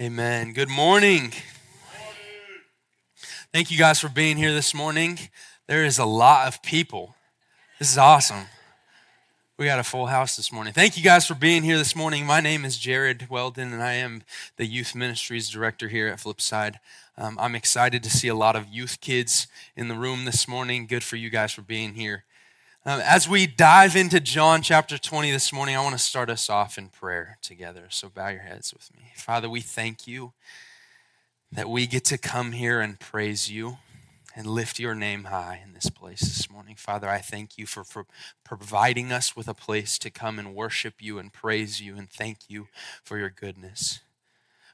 Amen. Good morning. Thank you guys for being here this morning. There is a lot of people. This is awesome. We got a full house this morning. Thank you guys for being here this morning. My name is Jarrod Weldon, and I am the Youth Ministries Director here at Flipside. Um, I'm excited to see a lot of youth kids in the room this morning. Good for you guys for being here. Um, as we dive into John chapter 20 this morning, I want to start us off in prayer together. So bow your heads with me. Father, we thank you that we get to come here and praise you and lift your name high in this place this morning. Father, I thank you for, for providing us with a place to come and worship you and praise you and thank you for your goodness.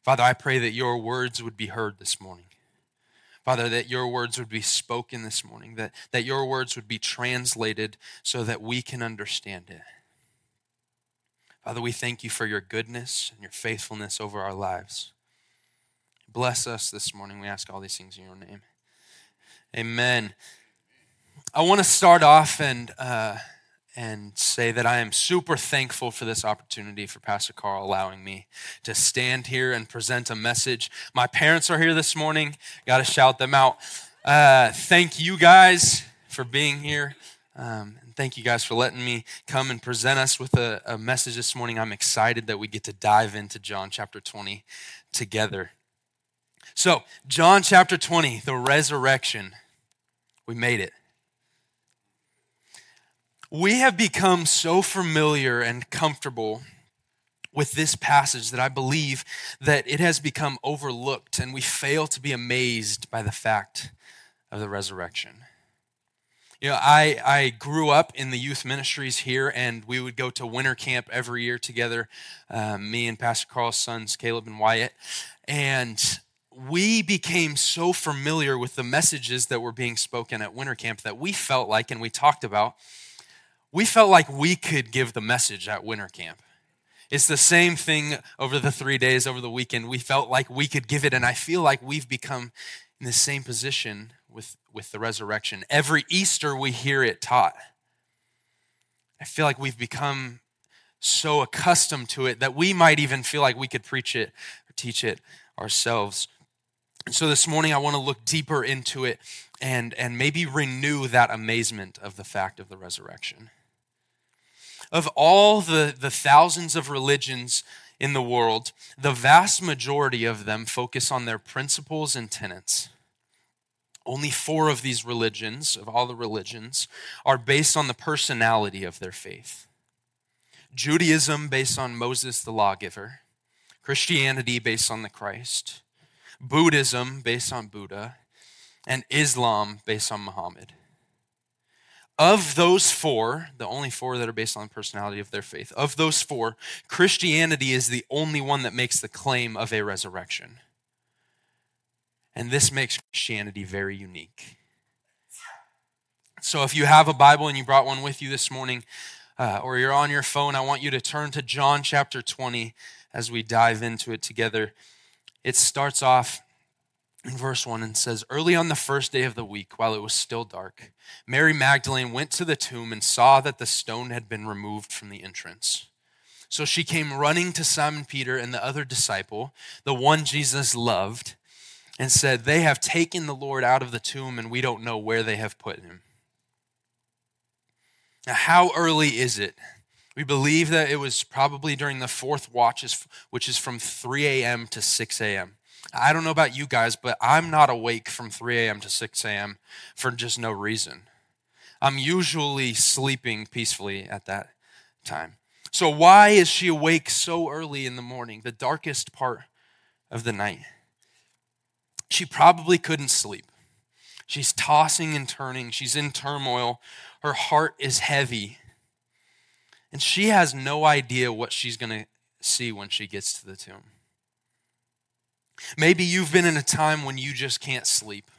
Father, I pray that your words would be heard this morning. Father, that your words would be spoken this morning, that, that your words would be translated so that we can understand it. Father, we thank you for your goodness and your faithfulness over our lives. Bless us this morning. We ask all these things in your name. Amen. I want to start off and uh, and say that I am super thankful for this opportunity for Pastor Carl allowing me to stand here and present a message. My parents are here this morning. Got to shout them out. Uh, thank you guys for being here. Um, and thank you guys for letting me come and present us with a, a message this morning. I'm excited that we get to dive into John chapter 20 together. So, John chapter 20, the resurrection. We made it we have become so familiar and comfortable with this passage that I believe that it has become overlooked and we fail to be amazed by the fact of the resurrection. You know, I, I grew up in the youth ministries here, and we would go to winter camp every year together, um, me and Pastor Carl's sons, Caleb and Wyatt. And we became so familiar with the messages that were being spoken at winter camp that we felt like, and we talked about, we felt like we could give the message at winter camp. It's the same thing over the three days over the weekend. We felt like we could give it, and I feel like we've become in the same position with, with the resurrection. Every Easter, we hear it taught. I feel like we've become so accustomed to it that we might even feel like we could preach it or teach it ourselves. And so this morning, I want to look deeper into it and, and maybe renew that amazement of the fact of the resurrection of all the, the thousands of religions in the world, the vast majority of them focus on their principles and tenets. Only four of these religions, of all the religions, are based on the personality of their faith Judaism, based on Moses the lawgiver, Christianity, based on the Christ, Buddhism, based on Buddha, and Islam, based on Muhammad. Of those four, the only four that are based on the personality of their faith, of those four, Christianity is the only one that makes the claim of a resurrection. And this makes Christianity very unique. So if you have a Bible and you brought one with you this morning, uh, or you're on your phone, I want you to turn to John chapter 20 as we dive into it together. It starts off in verse 1 and says, Early on the first day of the week, while it was still dark, Mary Magdalene went to the tomb and saw that the stone had been removed from the entrance. So she came running to Simon Peter and the other disciple, the one Jesus loved, and said, They have taken the Lord out of the tomb, and we don't know where they have put him. Now, how early is it? We believe that it was probably during the fourth watch, which is from 3 a.m. to 6 a.m. I don't know about you guys, but I'm not awake from 3 a.m. to 6 a.m. for just no reason. I'm usually sleeping peacefully at that time. So, why is she awake so early in the morning, the darkest part of the night? She probably couldn't sleep. She's tossing and turning, she's in turmoil. Her heart is heavy. And she has no idea what she's going to see when she gets to the tomb. Maybe you've been in a time when you just can't sleep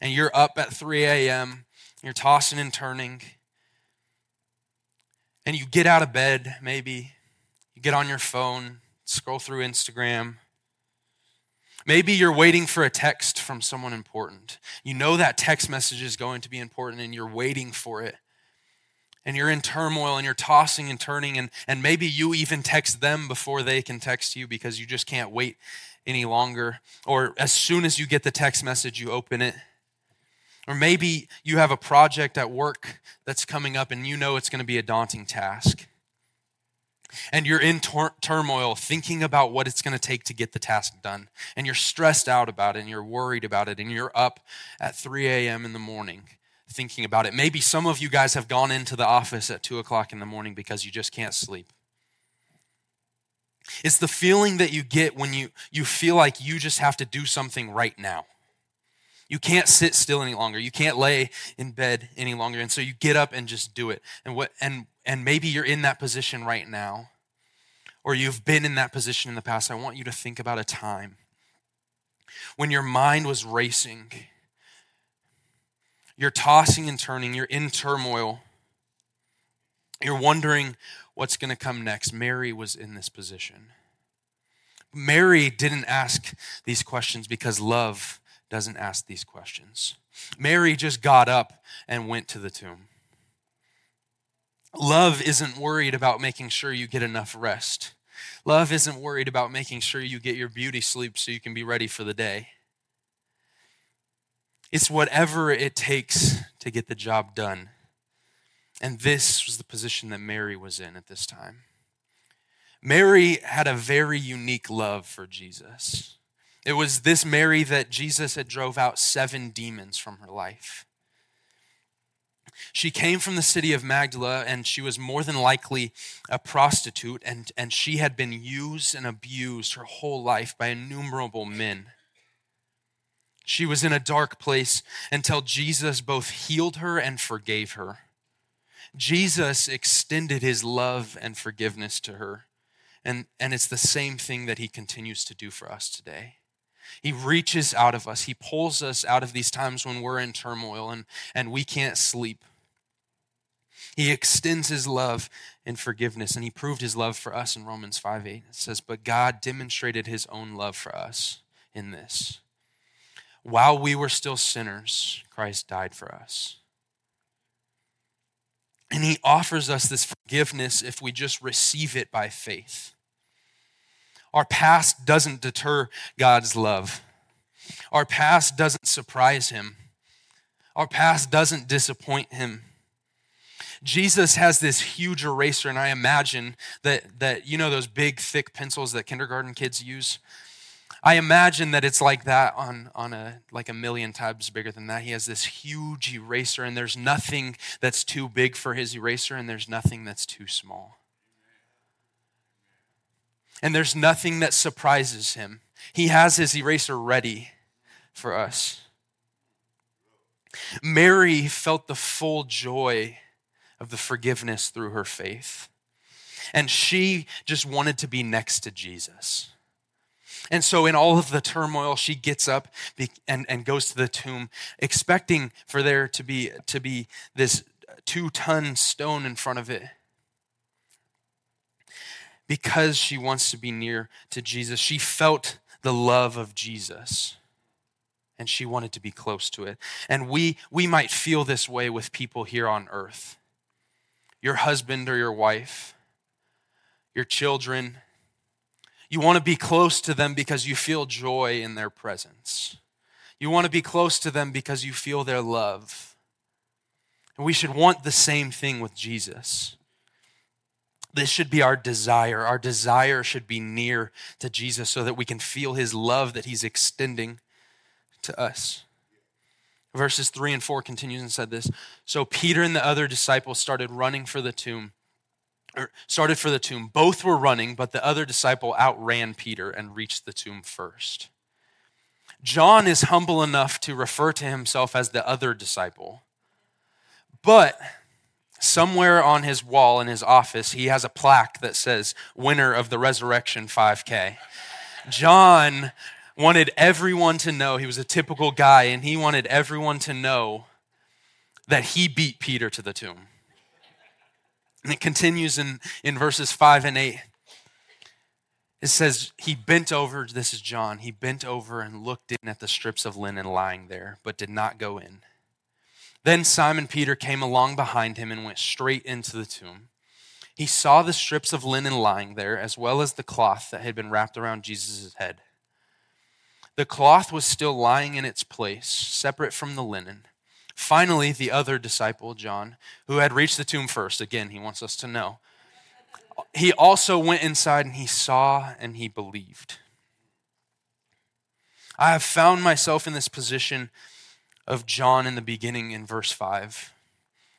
and you're up at 3 a.m., you're tossing and turning, and you get out of bed, maybe, you get on your phone, scroll through Instagram. Maybe you're waiting for a text from someone important. You know that text message is going to be important and you're waiting for it. and you're in turmoil and you're tossing and turning, and, and maybe you even text them before they can text you because you just can't wait any longer. Or as soon as you get the text message, you open it. Or maybe you have a project at work that's coming up and you know it's going to be a daunting task. And you're in tor- turmoil thinking about what it's going to take to get the task done. And you're stressed out about it and you're worried about it. And you're up at 3 a.m. in the morning thinking about it. Maybe some of you guys have gone into the office at 2 o'clock in the morning because you just can't sleep. It's the feeling that you get when you, you feel like you just have to do something right now. You can't sit still any longer. You can't lay in bed any longer. And so you get up and just do it. And what and and maybe you're in that position right now. Or you've been in that position in the past. I want you to think about a time when your mind was racing you're tossing and turning, you're in turmoil, you're wondering what's going to come next. Mary was in this position. Mary didn't ask these questions because love doesn't ask these questions. Mary just got up and went to the tomb. Love isn't worried about making sure you get enough rest. Love isn't worried about making sure you get your beauty sleep so you can be ready for the day. It's whatever it takes to get the job done. And this was the position that Mary was in at this time. Mary had a very unique love for Jesus. It was this Mary that Jesus had drove out seven demons from her life. She came from the city of Magdala, and she was more than likely a prostitute, and, and she had been used and abused her whole life by innumerable men. She was in a dark place until Jesus both healed her and forgave her. Jesus extended his love and forgiveness to her. And, and it's the same thing that he continues to do for us today. He reaches out of us, he pulls us out of these times when we're in turmoil and, and we can't sleep. He extends his love and forgiveness, and he proved his love for us in Romans 5 8. It says, But God demonstrated his own love for us in this while we were still sinners, Christ died for us. And he offers us this forgiveness if we just receive it by faith. Our past doesn't deter God's love. Our past doesn't surprise him. Our past doesn't disappoint him. Jesus has this huge eraser, and I imagine that, that you know those big, thick pencils that kindergarten kids use? I imagine that it's like that on, on a like a million times bigger than that. He has this huge eraser, and there's nothing that's too big for his eraser, and there's nothing that's too small. And there's nothing that surprises him. He has his eraser ready for us. Mary felt the full joy of the forgiveness through her faith. And she just wanted to be next to Jesus. And so, in all of the turmoil, she gets up and, and goes to the tomb, expecting for there to be, to be this two ton stone in front of it. Because she wants to be near to Jesus, she felt the love of Jesus and she wanted to be close to it. And we, we might feel this way with people here on earth your husband or your wife, your children you want to be close to them because you feel joy in their presence. You want to be close to them because you feel their love. And we should want the same thing with Jesus. This should be our desire. Our desire should be near to Jesus so that we can feel his love that he's extending to us. Verses 3 and 4 continues and said this So Peter and the other disciples started running for the tomb started for the tomb. Both were running, but the other disciple outran Peter and reached the tomb first. John is humble enough to refer to himself as the other disciple. But somewhere on his wall in his office, he has a plaque that says, Winner of the Resurrection 5K. John wanted everyone to know, he was a typical guy, and he wanted everyone to know that he beat Peter to the tomb. And it continues in, in verses 5 and 8. It says, He bent over, this is John, he bent over and looked in at the strips of linen lying there, but did not go in. Then Simon Peter came along behind him and went straight into the tomb. He saw the strips of linen lying there, as well as the cloth that had been wrapped around Jesus' head. The cloth was still lying in its place, separate from the linen. Finally, the other disciple, John, who had reached the tomb first, again, he wants us to know, he also went inside and he saw and he believed. I have found myself in this position of John in the beginning in verse 5,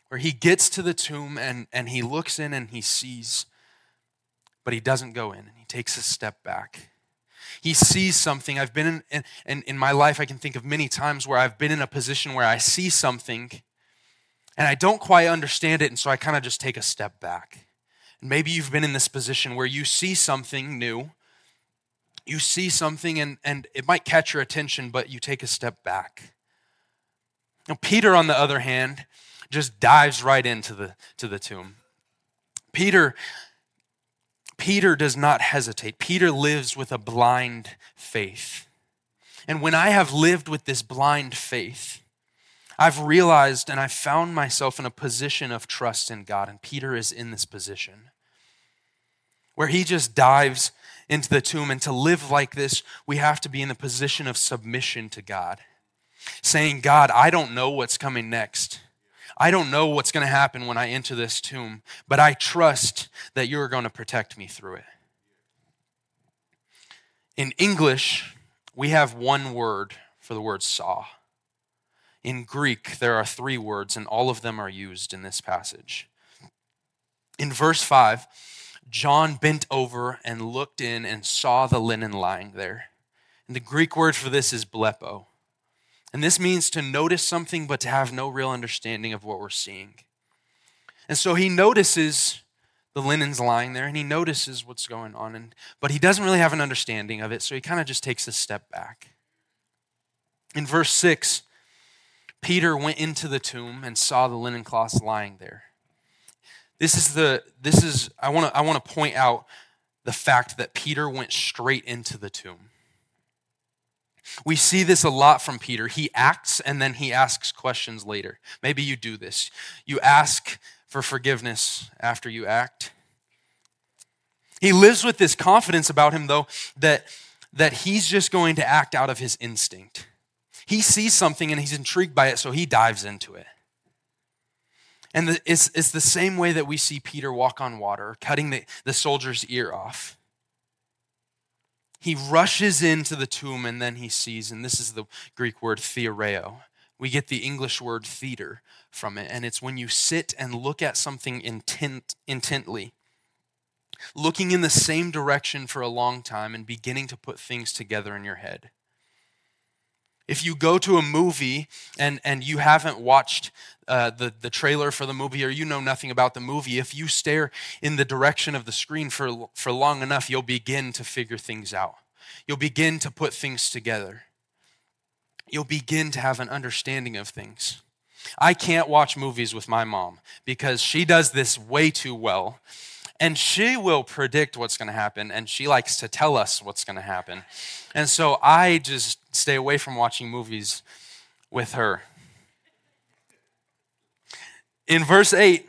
where he gets to the tomb and, and he looks in and he sees, but he doesn't go in and he takes a step back. He sees something. I've been in, in, in my life, I can think of many times where I've been in a position where I see something and I don't quite understand it, and so I kind of just take a step back. And maybe you've been in this position where you see something new you see something and, and it might catch your attention, but you take a step back. Now, Peter, on the other hand, just dives right into the, to the tomb. Peter, Peter does not hesitate. Peter lives with a blind faith. And when I have lived with this blind faith, I've realized and I've found myself in a position of trust in God. And Peter is in this position where he just dives into the tomb. And to live like this, we have to be in the position of submission to God, saying, God, I don't know what's coming next. I don't know what's going to happen when I enter this tomb, but I trust that you're going to protect me through it. In English, we have one word for the word saw. In Greek, there are three words, and all of them are used in this passage. In verse 5, John bent over and looked in and saw the linen lying there. And the Greek word for this is blepo. And this means to notice something but to have no real understanding of what we're seeing. And so he notices the linen's lying there and he notices what's going on and but he doesn't really have an understanding of it, so he kind of just takes a step back. In verse 6, Peter went into the tomb and saw the linen cloths lying there. This is the this is I want to I want to point out the fact that Peter went straight into the tomb. We see this a lot from Peter. He acts and then he asks questions later. Maybe you do this. You ask for forgiveness after you act. He lives with this confidence about him though that that he's just going to act out of his instinct. He sees something and he's intrigued by it so he dives into it. And the, it's, it's the same way that we see Peter walk on water, cutting the, the soldier's ear off. He rushes into the tomb and then he sees, and this is the Greek word theoreo. We get the English word theater from it, and it's when you sit and look at something intent, intently, looking in the same direction for a long time and beginning to put things together in your head. If you go to a movie and, and you haven't watched uh, the, the trailer for the movie or you know nothing about the movie, if you stare in the direction of the screen for, for long enough, you'll begin to figure things out. You'll begin to put things together. You'll begin to have an understanding of things. I can't watch movies with my mom because she does this way too well and she will predict what's going to happen and she likes to tell us what's going to happen and so i just stay away from watching movies with her in verse 8 it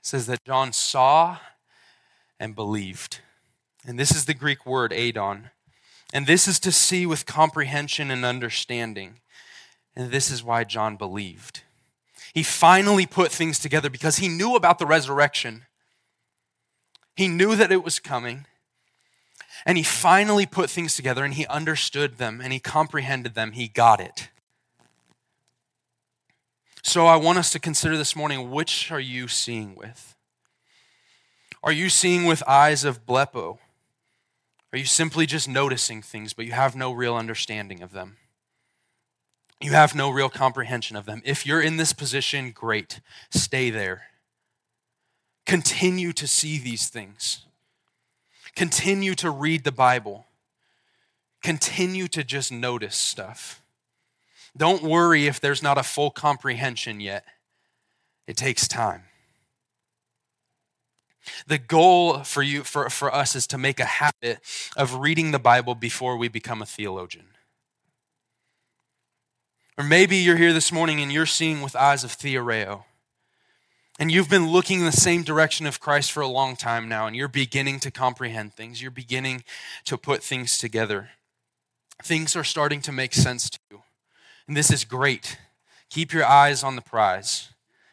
says that john saw and believed and this is the greek word adon and this is to see with comprehension and understanding and this is why john believed he finally put things together because he knew about the resurrection he knew that it was coming. And he finally put things together and he understood them and he comprehended them. He got it. So I want us to consider this morning which are you seeing with? Are you seeing with eyes of blepo? Are you simply just noticing things, but you have no real understanding of them? You have no real comprehension of them. If you're in this position, great. Stay there. Continue to see these things. Continue to read the Bible. Continue to just notice stuff. Don't worry if there's not a full comprehension yet. It takes time. The goal for you for, for us is to make a habit of reading the Bible before we become a theologian. Or maybe you're here this morning and you're seeing with eyes of theoreo. And you've been looking in the same direction of Christ for a long time now, and you're beginning to comprehend things. You're beginning to put things together. Things are starting to make sense to you. And this is great. Keep your eyes on the prize.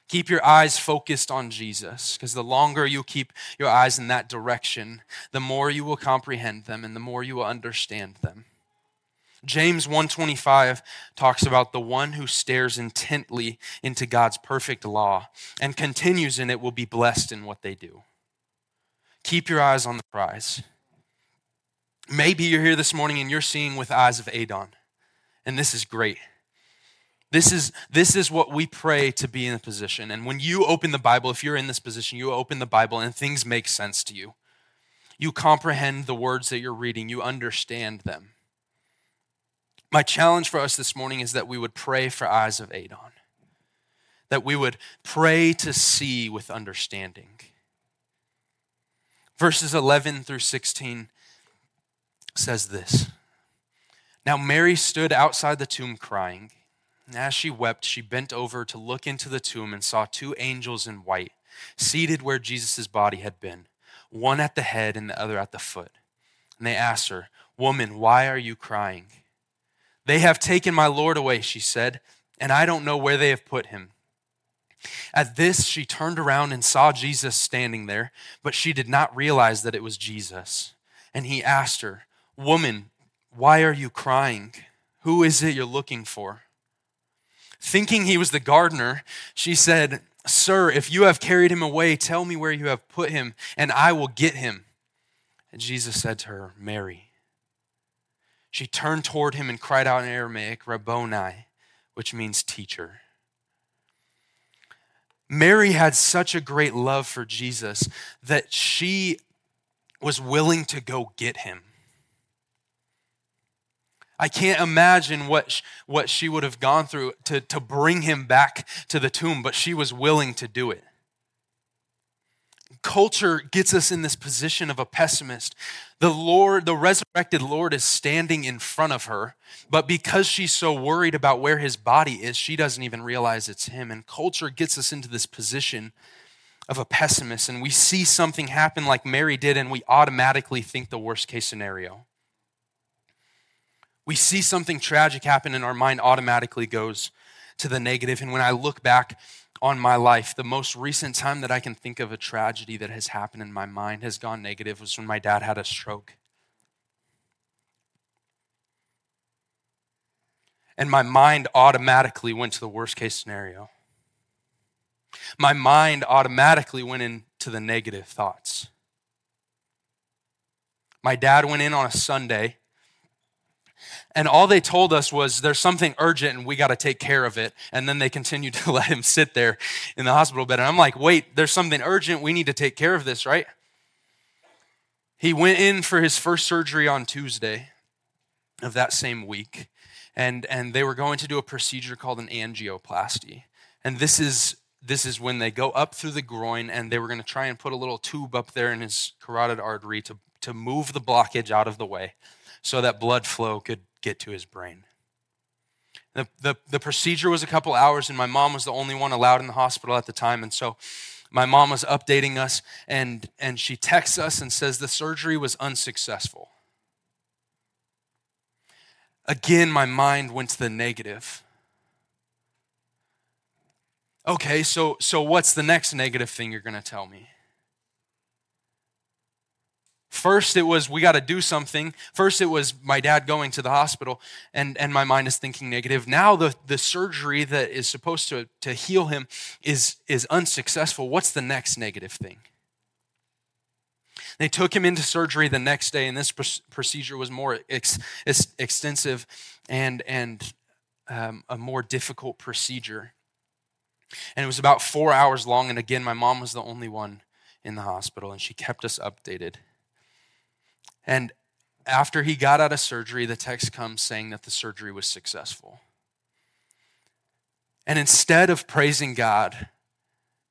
Keep your eyes focused on Jesus, because the longer you keep your eyes in that direction, the more you will comprehend them and the more you will understand them. James 125 talks about the one who stares intently into God's perfect law and continues in it will be blessed in what they do. Keep your eyes on the prize. Maybe you're here this morning and you're seeing with eyes of Adon, and this is great. This is, this is what we pray to be in a position. And when you open the Bible, if you're in this position, you open the Bible and things make sense to you. You comprehend the words that you're reading, you understand them. My challenge for us this morning is that we would pray for eyes of Adon, that we would pray to see with understanding. Verses 11 through 16 says this Now Mary stood outside the tomb crying. And as she wept, she bent over to look into the tomb and saw two angels in white, seated where Jesus' body had been, one at the head and the other at the foot. And they asked her, Woman, why are you crying? They have taken my Lord away, she said, and I don't know where they have put him. At this, she turned around and saw Jesus standing there, but she did not realize that it was Jesus. And he asked her, Woman, why are you crying? Who is it you're looking for? Thinking he was the gardener, she said, Sir, if you have carried him away, tell me where you have put him, and I will get him. And Jesus said to her, Mary. She turned toward him and cried out in Aramaic, Rabboni, which means teacher. Mary had such a great love for Jesus that she was willing to go get him. I can't imagine what, what she would have gone through to, to bring him back to the tomb, but she was willing to do it. Culture gets us in this position of a pessimist. The Lord, the resurrected Lord, is standing in front of her, but because she's so worried about where his body is, she doesn't even realize it's him. And culture gets us into this position of a pessimist, and we see something happen like Mary did, and we automatically think the worst case scenario we see something tragic happen and our mind automatically goes to the negative. And when I look back on my life, the most recent time that I can think of a tragedy that has happened in my mind has gone negative was when my dad had a stroke. And my mind automatically went to the worst case scenario. My mind automatically went into the negative thoughts. My dad went in on a Sunday and all they told us was there's something urgent and we got to take care of it. And then they continued to let him sit there in the hospital bed. And I'm like, wait, there's something urgent. We need to take care of this, right? He went in for his first surgery on Tuesday of that same week. And, and they were going to do a procedure called an angioplasty. And this is this is when they go up through the groin and they were going to try and put a little tube up there in his carotid artery to, to move the blockage out of the way so that blood flow could get to his brain. The, the, the procedure was a couple hours, and my mom was the only one allowed in the hospital at the time. And so my mom was updating us, and, and she texts us and says the surgery was unsuccessful. Again, my mind went to the negative. Okay, so, so what's the next negative thing you're going to tell me? First, it was we got to do something. First, it was my dad going to the hospital, and, and my mind is thinking negative. Now, the, the surgery that is supposed to, to heal him is, is unsuccessful. What's the next negative thing? They took him into surgery the next day, and this procedure was more ex, ex, extensive and, and um, a more difficult procedure. And it was about four hours long. And again, my mom was the only one in the hospital, and she kept us updated. And after he got out of surgery, the text comes saying that the surgery was successful. And instead of praising God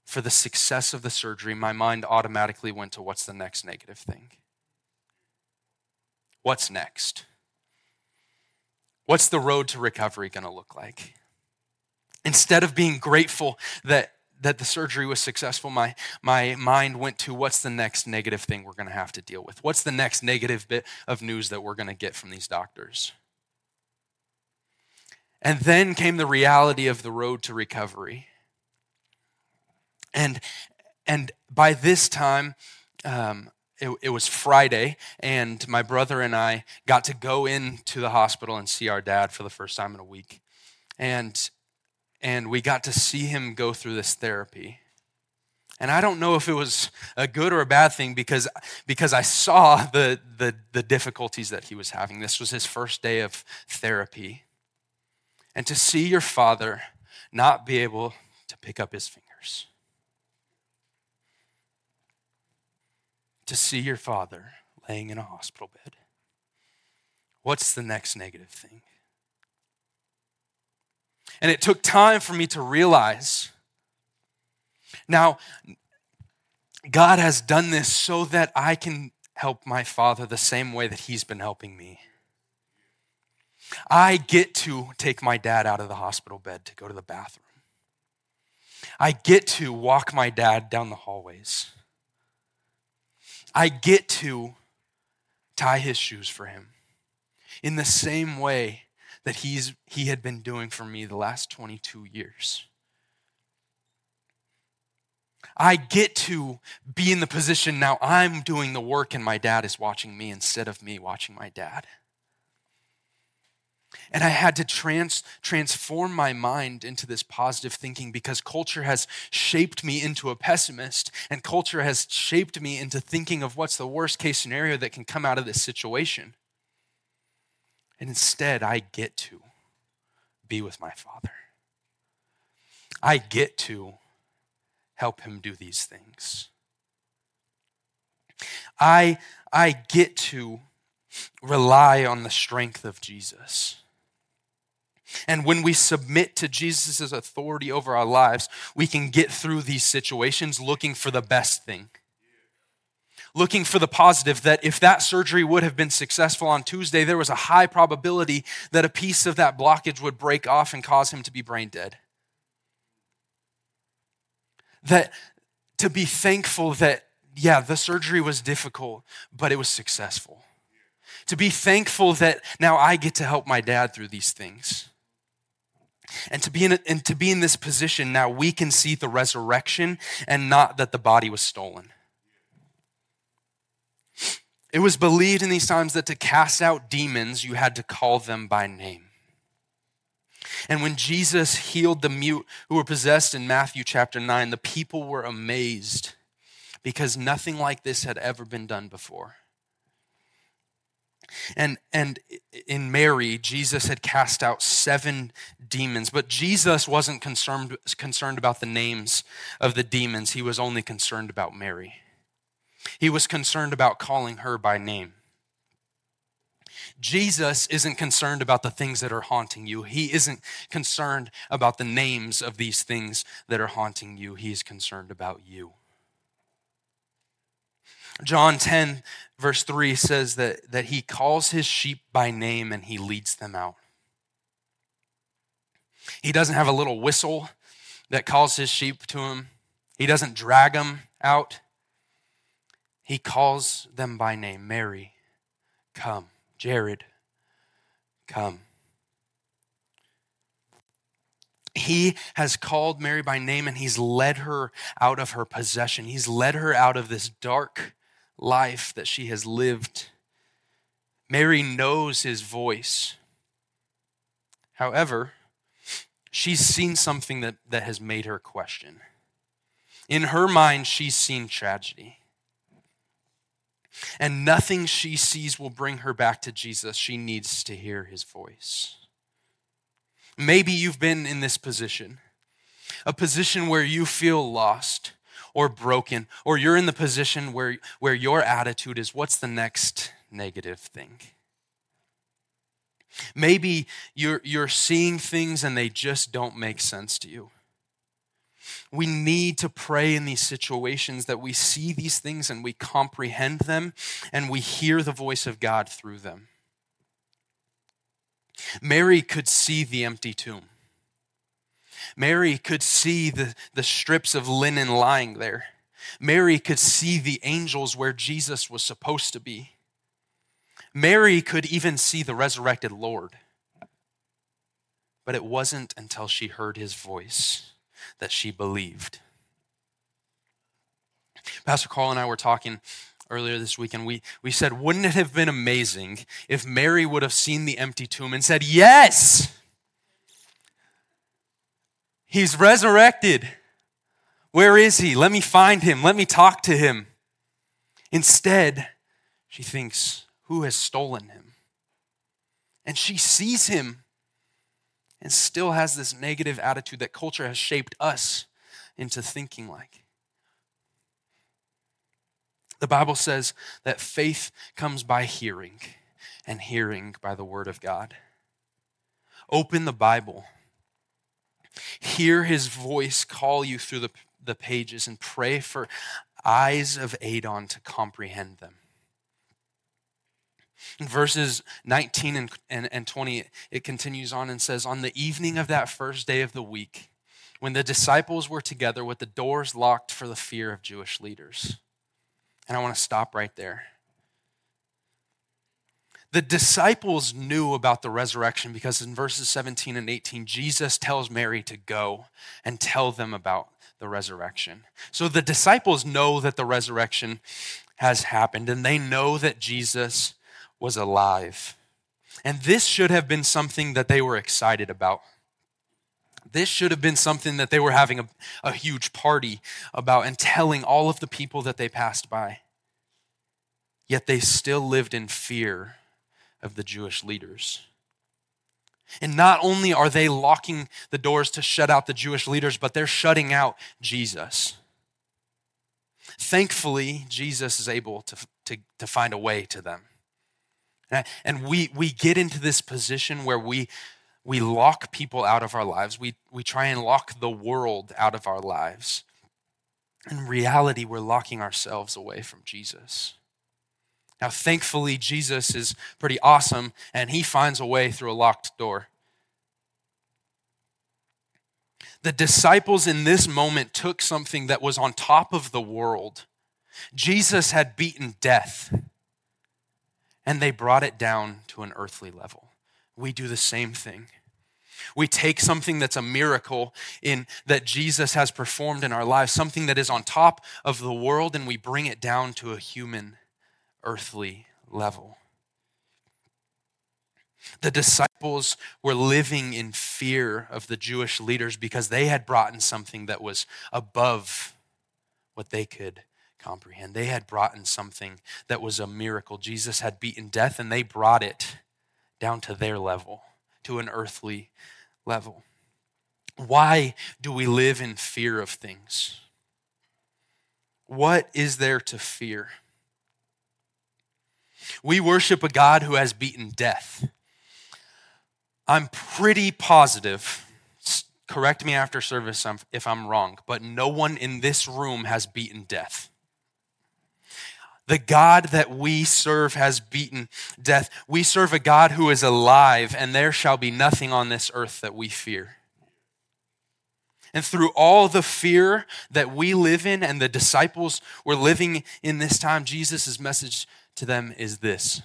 for the success of the surgery, my mind automatically went to what's the next negative thing? What's next? What's the road to recovery going to look like? Instead of being grateful that, that the surgery was successful, my, my mind went to what's the next negative thing we're going to have to deal with? What's the next negative bit of news that we're going to get from these doctors? And then came the reality of the road to recovery. And, and by this time, um, it, it, was Friday, and my brother and I got to go into the hospital and see our dad for the first time in a week. And, and we got to see him go through this therapy. And I don't know if it was a good or a bad thing because, because I saw the, the, the difficulties that he was having. This was his first day of therapy. And to see your father not be able to pick up his fingers to see your father laying in a hospital bed? What's the next negative thing? And it took time for me to realize now, God has done this so that I can help my father the same way that he's been helping me. I get to take my dad out of the hospital bed to go to the bathroom. I get to walk my dad down the hallways. I get to tie his shoes for him in the same way that he's, he had been doing for me the last 22 years. I get to be in the position now I'm doing the work and my dad is watching me instead of me watching my dad. And I had to trans, transform my mind into this positive thinking because culture has shaped me into a pessimist, and culture has shaped me into thinking of what's the worst case scenario that can come out of this situation. And instead, I get to be with my Father. I get to help him do these things. I, I get to rely on the strength of Jesus. And when we submit to Jesus' authority over our lives, we can get through these situations looking for the best thing. Looking for the positive that if that surgery would have been successful on Tuesday, there was a high probability that a piece of that blockage would break off and cause him to be brain dead. That to be thankful that, yeah, the surgery was difficult, but it was successful. To be thankful that now I get to help my dad through these things and to be in and to be in this position now we can see the resurrection and not that the body was stolen. It was believed in these times that to cast out demons you had to call them by name. And when Jesus healed the mute who were possessed in Matthew chapter 9, the people were amazed because nothing like this had ever been done before. And, and in Mary, Jesus had cast out seven demons, but Jesus wasn't concerned, concerned about the names of the demons. He was only concerned about Mary. He was concerned about calling her by name. Jesus isn't concerned about the things that are haunting you. He isn't concerned about the names of these things that are haunting you. He is concerned about you. John 10, verse 3 says that, that he calls his sheep by name and he leads them out. He doesn't have a little whistle that calls his sheep to him, he doesn't drag them out. He calls them by name Mary, come. Jarrod, come. He has called Mary by name and he's led her out of her possession. He's led her out of this dark life that she has lived. Mary knows his voice. However, she's seen something that, that has made her question. In her mind, she's seen tragedy. And nothing she sees will bring her back to Jesus. She needs to hear his voice. Maybe you've been in this position, a position where you feel lost or broken, or you're in the position where, where your attitude is what's the next negative thing? Maybe you're, you're seeing things and they just don't make sense to you. We need to pray in these situations that we see these things and we comprehend them and we hear the voice of God through them. Mary could see the empty tomb. Mary could see the, the strips of linen lying there. Mary could see the angels where Jesus was supposed to be. Mary could even see the resurrected Lord. But it wasn't until she heard his voice that she believed. Pastor Carl and I were talking earlier this week, and we, we said, wouldn't it have been amazing if Mary would have seen the empty tomb and said, Yes, he's resurrected. Where is he? Let me find him. Let me talk to him. Instead, she thinks, Who has stolen him? And she sees him and still has this negative attitude that culture has shaped us into thinking like. The Bible says that faith comes by hearing, and hearing by the Word of God. Open the Bible, hear His voice call you through the, the pages, and pray for eyes of Adon to comprehend them. In verses 19 and, and, and 20, it continues on and says, On the evening of that first day of the week, when the disciples were together with the doors locked for the fear of Jewish leaders. And I want to stop right there. The disciples knew about the resurrection because in verses 17 and 18, Jesus tells Mary to go and tell them about the resurrection. So the disciples know that the resurrection has happened and they know that Jesus was alive. And this should have been something that they were excited about. This should have been something that they were having a, a huge party about and telling all of the people that they passed by. Yet they still lived in fear of the Jewish leaders. And not only are they locking the doors to shut out the Jewish leaders, but they're shutting out Jesus. Thankfully, Jesus is able to, to, to find a way to them. And we, we get into this position where we, we lock people out of our lives. We, we try and lock the world out of our lives. In reality, we're locking ourselves away from Jesus. Now, thankfully, Jesus is pretty awesome and he finds a way through a locked door. The disciples in this moment took something that was on top of the world. Jesus had beaten death and they brought it down to an earthly level. We do the same thing. We take something that's a miracle in that Jesus has performed in our lives, something that is on top of the world, and we bring it down to a human, earthly level. The disciples were living in fear of the Jewish leaders because they had brought in something that was above what they could comprehend. They had brought in something that was a miracle. Jesus had beaten death, and they brought it down to their level, to an earthly level. Why do we live in fear of things? What is there to fear? We worship a God who has beaten death. I'm pretty positive, correct me after service if I'm wrong, but no one in this room has beaten death. The God that we serve has beaten death. We serve a God who is alive, and there shall be nothing on this earth that we fear. And through all the fear that we live in and the disciples were living in this time, Jesus' message to them is this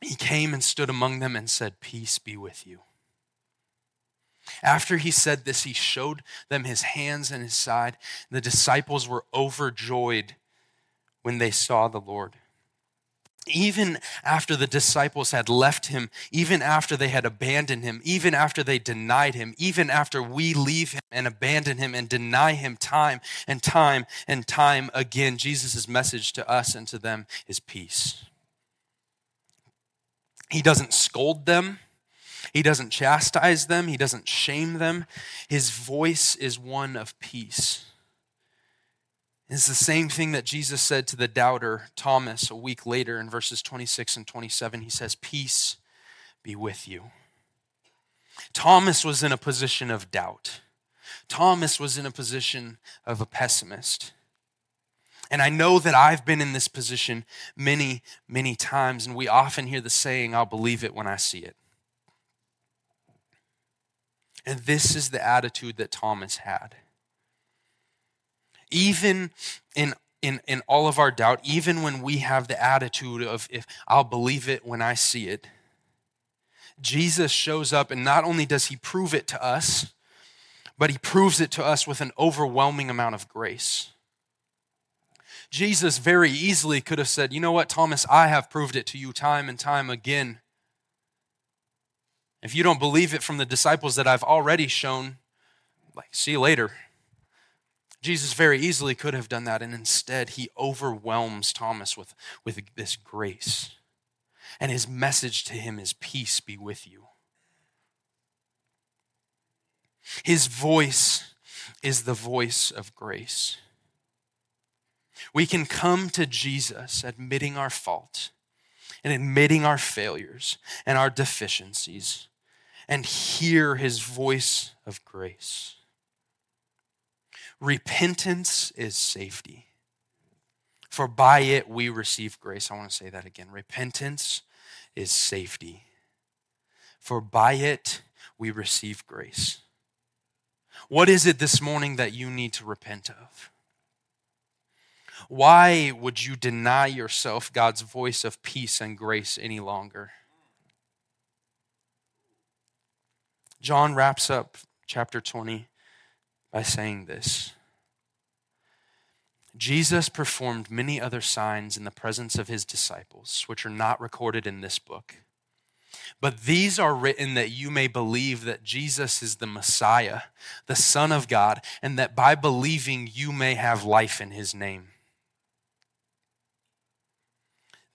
He came and stood among them and said, Peace be with you. After he said this, he showed them his hands and his side. The disciples were overjoyed when they saw the Lord. Even after the disciples had left him, even after they had abandoned him, even after they denied him, even after we leave him and abandon him and deny him time and time and time again, Jesus' message to us and to them is peace. He doesn't scold them. He doesn't chastise them. He doesn't shame them. His voice is one of peace. It's the same thing that Jesus said to the doubter, Thomas, a week later in verses 26 and 27. He says, Peace be with you. Thomas was in a position of doubt. Thomas was in a position of a pessimist. And I know that I've been in this position many, many times, and we often hear the saying, I'll believe it when I see it. And this is the attitude that Thomas had. Even in in, in all of our doubt, even when we have the attitude of if I'll believe it when I see it, Jesus shows up and not only does he prove it to us, but he proves it to us with an overwhelming amount of grace. Jesus very easily could have said, You know what, Thomas, I have proved it to you time and time again. If you don't believe it from the disciples that I've already shown, like, see you later. Jesus very easily could have done that, and instead, he overwhelms Thomas with, with this grace. And his message to him is Peace be with you. His voice is the voice of grace. We can come to Jesus admitting our fault and admitting our failures and our deficiencies and hear his voice of grace. Repentance is safety, for by it we receive grace. I want to say that again. Repentance is safety, for by it we receive grace. What is it this morning that you need to repent of? Why would you deny yourself God's voice of peace and grace any longer? John wraps up chapter 20 by saying this Jesus performed many other signs in the presence of his disciples, which are not recorded in this book. But these are written that you may believe that Jesus is the Messiah, the Son of God, and that by believing you may have life in his name.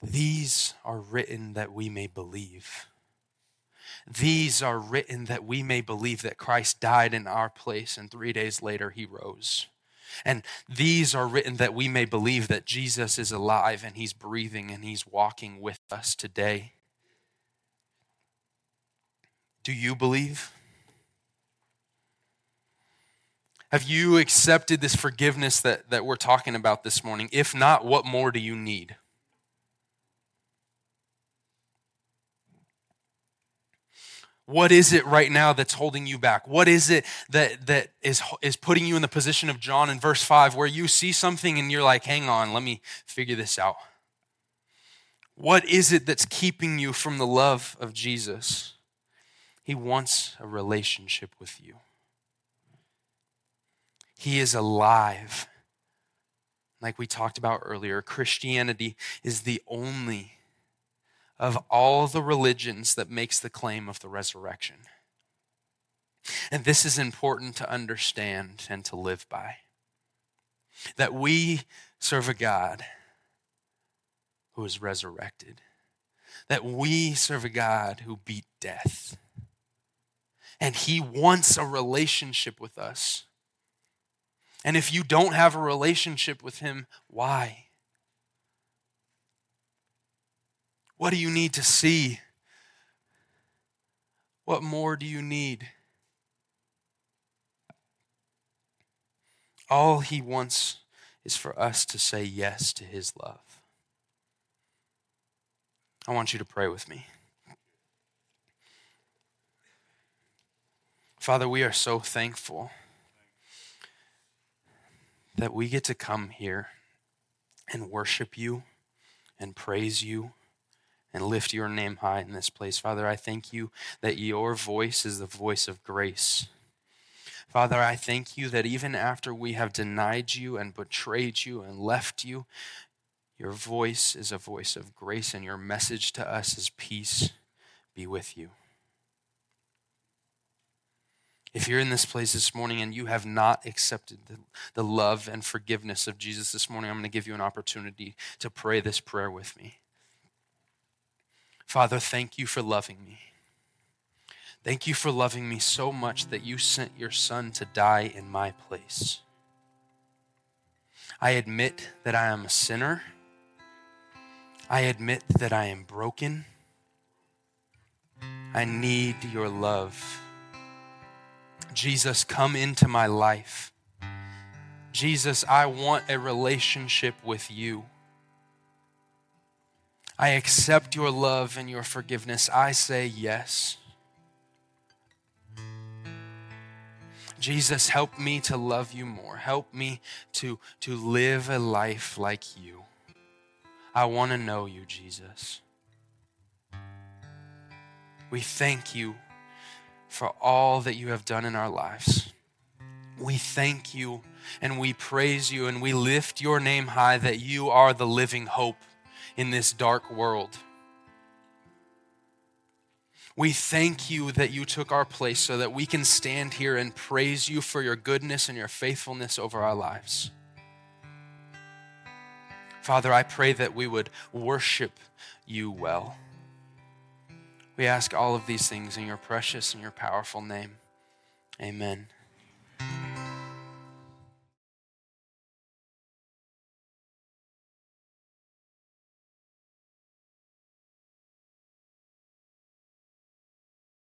These are written that we may believe. These are written that we may believe that Christ died in our place and three days later he rose. And these are written that we may believe that Jesus is alive and he's breathing and he's walking with us today. Do you believe? Have you accepted this forgiveness that, that we're talking about this morning? If not, what more do you need? What is it right now that's holding you back? What is it that, that is, is putting you in the position of John in verse 5 where you see something and you're like, hang on, let me figure this out? What is it that's keeping you from the love of Jesus? He wants a relationship with you. He is alive. Like we talked about earlier, Christianity is the only of all the religions that makes the claim of the resurrection. And this is important to understand and to live by. That we serve a God who is resurrected. That we serve a God who beat death. And he wants a relationship with us. And if you don't have a relationship with him, why? What do you need to see? What more do you need? All he wants is for us to say yes to his love. I want you to pray with me. Father, we are so thankful that we get to come here and worship you and praise you and lift your name high in this place. Father, I thank you that your voice is the voice of grace. Father, I thank you that even after we have denied you and betrayed you and left you, your voice is a voice of grace, and your message to us is peace be with you. If you're in this place this morning and you have not accepted the, the love and forgiveness of Jesus this morning, I'm going to give you an opportunity to pray this prayer with me. Father, thank you for loving me. Thank you for loving me so much that you sent your son to die in my place. I admit that I am a sinner. I admit that I am broken. I need your love. Jesus, come into my life. Jesus, I want a relationship with you. I accept your love and your forgiveness. I say yes. Jesus, help me to love you more. Help me to, to live a life like you. I want to know you, Jesus. We thank you for all that you have done in our lives. We thank you and we praise you and we lift your name high that you are the living hope in this dark world. We thank you that you took our place so that we can stand here and praise you for your goodness and your faithfulness over our lives. Father, I pray that we would worship you well. We ask all of these things in your precious and your powerful name. Amen.